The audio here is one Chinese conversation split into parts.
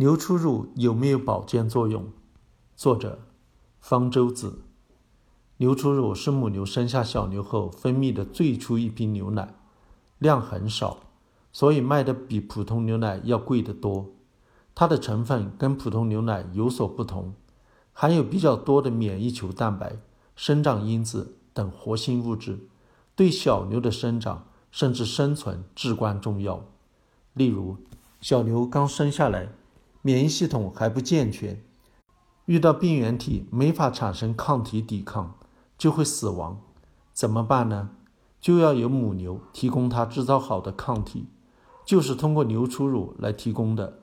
牛初乳有没有保健作用？作者：方舟子。牛初乳是母牛生下小牛后分泌的最初一批牛奶，量很少，所以卖的比普通牛奶要贵得多。它的成分跟普通牛奶有所不同，含有比较多的免疫球蛋白、生长因子等活性物质，对小牛的生长甚至生存至关重要。例如，小牛刚生下来。免疫系统还不健全，遇到病原体没法产生抗体抵抗，就会死亡。怎么办呢？就要有母牛提供它制造好的抗体，就是通过牛初乳来提供的。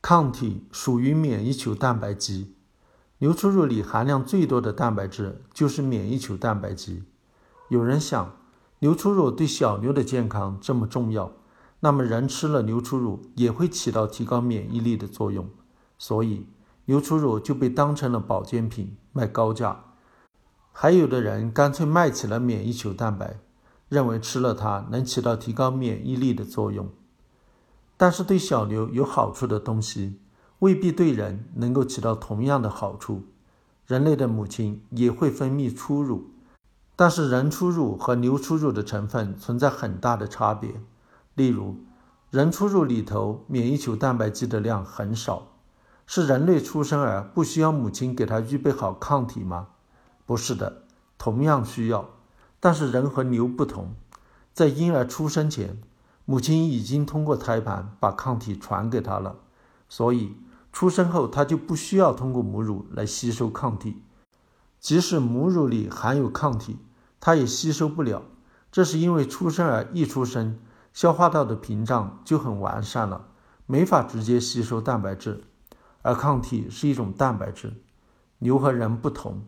抗体属于免疫球蛋白基，牛初乳里含量最多的蛋白质就是免疫球蛋白基。有人想，牛初乳对小牛的健康这么重要。那么人吃了牛初乳也会起到提高免疫力的作用，所以牛初乳就被当成了保健品卖高价。还有的人干脆卖起了免疫球蛋白，认为吃了它能起到提高免疫力的作用。但是对小牛有好处的东西，未必对人能够起到同样的好处。人类的母亲也会分泌初乳，但是人初乳和牛初乳的成分存在很大的差别。例如，人初乳里头免疫球蛋白基的量很少，是人类出生儿不需要母亲给他预备好抗体吗？不是的，同样需要。但是人和牛不同，在婴儿出生前，母亲已经通过胎盘把抗体传给他了，所以出生后他就不需要通过母乳来吸收抗体。即使母乳里含有抗体，他也吸收不了，这是因为出生儿一出生。消化道的屏障就很完善了，没法直接吸收蛋白质，而抗体是一种蛋白质。牛和人不同，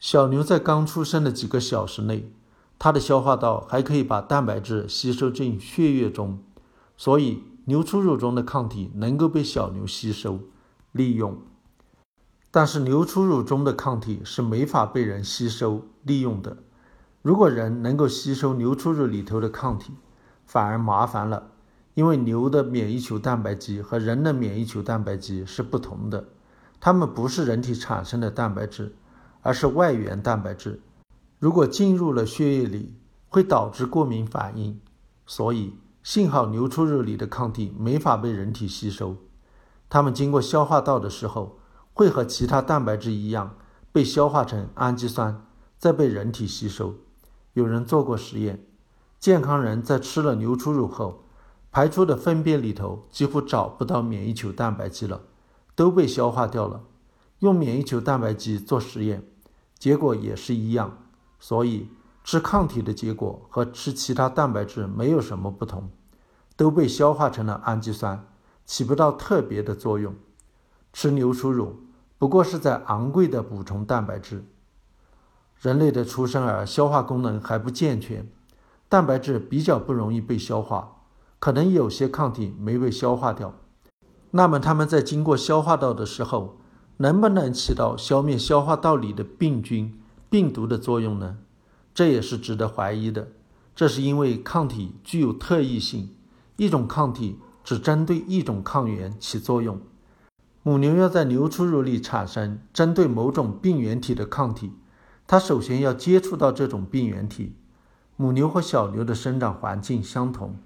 小牛在刚出生的几个小时内，它的消化道还可以把蛋白质吸收进血液中，所以牛初乳中的抗体能够被小牛吸收利用。但是牛初乳中的抗体是没法被人吸收利用的。如果人能够吸收牛初乳里头的抗体，反而麻烦了，因为牛的免疫球蛋白基和人的免疫球蛋白基是不同的，它们不是人体产生的蛋白质，而是外源蛋白质。如果进入了血液里，会导致过敏反应。所以，幸好牛初乳里的抗体没法被人体吸收，它们经过消化道的时候，会和其他蛋白质一样被消化成氨基酸，再被人体吸收。有人做过实验。健康人在吃了牛初乳后，排出的粪便里头几乎找不到免疫球蛋白基了，都被消化掉了。用免疫球蛋白基做实验，结果也是一样。所以吃抗体的结果和吃其他蛋白质没有什么不同，都被消化成了氨基酸，起不到特别的作用。吃牛初乳不过是在昂贵的补充蛋白质。人类的出生儿消化功能还不健全。蛋白质比较不容易被消化，可能有些抗体没被消化掉。那么它们在经过消化道的时候，能不能起到消灭消化道里的病菌、病毒的作用呢？这也是值得怀疑的。这是因为抗体具有特异性，一种抗体只针对一种抗原起作用。母牛要在牛初乳里产生针对某种病原体的抗体，它首先要接触到这种病原体。母牛和小牛的生长环境相同，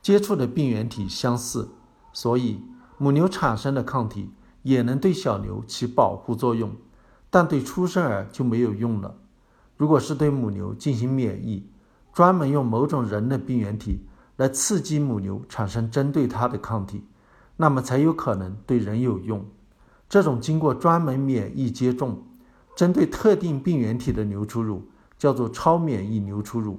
接触的病原体相似，所以母牛产生的抗体也能对小牛起保护作用，但对出生儿就没有用了。如果是对母牛进行免疫，专门用某种人的病原体来刺激母牛产生针对它的抗体，那么才有可能对人有用。这种经过专门免疫接种，针对特定病原体的牛初乳叫做超免疫牛初乳。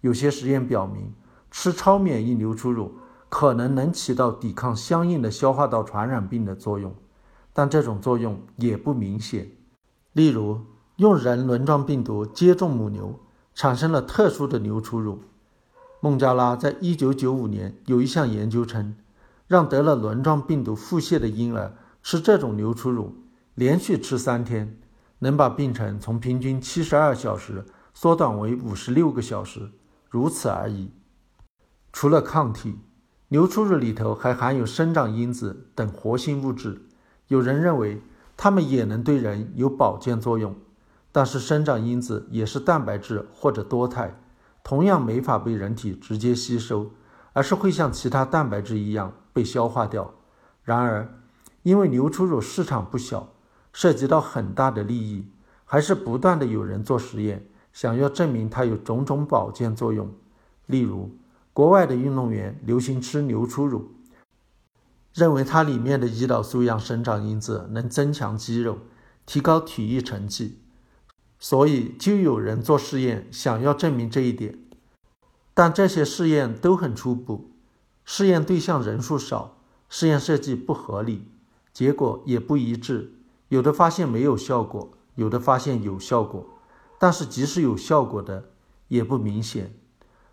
有些实验表明，吃超免疫牛初乳可能能起到抵抗相应的消化道传染病的作用，但这种作用也不明显。例如，用人轮状病毒接种母牛，产生了特殊的牛初乳。孟加拉在一九九五年有一项研究称，让得了轮状病毒腹泻的婴儿吃这种牛初乳，连续吃三天，能把病程从平均七十二小时缩短为五十六个小时。如此而已。除了抗体，牛初乳里头还含有生长因子等活性物质，有人认为它们也能对人有保健作用。但是生长因子也是蛋白质或者多肽，同样没法被人体直接吸收，而是会像其他蛋白质一样被消化掉。然而，因为牛初乳市场不小，涉及到很大的利益，还是不断的有人做实验，想要证明它有种种保健作用。例如，国外的运动员流行吃牛初乳，认为它里面的胰岛素样生长因子能增强肌肉，提高体育成绩。所以就有人做试验，想要证明这一点，但这些试验都很初步，试验对象人数少，试验设计不合理，结果也不一致，有的发现没有效果，有的发现有效果，但是即使有效果的也不明显。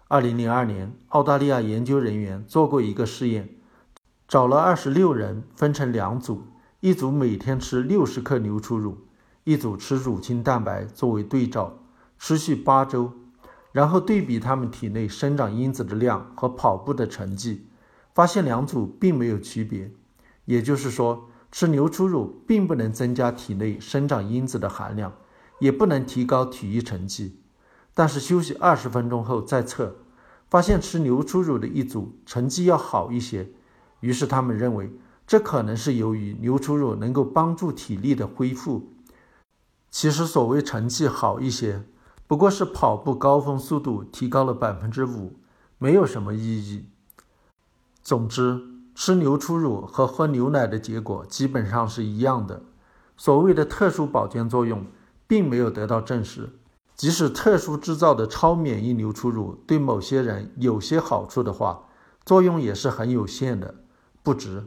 二零零二年，澳大利亚研究人员做过一个试验，找了二十六人分成两组，一组每天吃六十克牛初乳。一组吃乳清蛋白作为对照，持续八周，然后对比他们体内生长因子的量和跑步的成绩，发现两组并没有区别。也就是说，吃牛初乳并不能增加体内生长因子的含量，也不能提高体育成绩。但是休息二十分钟后再测，发现吃牛初乳的一组成绩要好一些。于是他们认为，这可能是由于牛初乳能够帮助体力的恢复。其实所谓成绩好一些，不过是跑步高峰速度提高了百分之五，没有什么意义。总之，吃牛初乳和喝牛奶的结果基本上是一样的。所谓的特殊保健作用，并没有得到证实。即使特殊制造的超免疫牛初乳对某些人有些好处的话，作用也是很有限的，不值。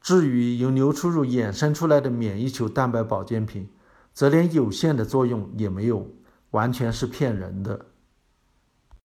至于由牛初乳衍生出来的免疫球蛋白保健品，则连有限的作用也没有，完全是骗人的。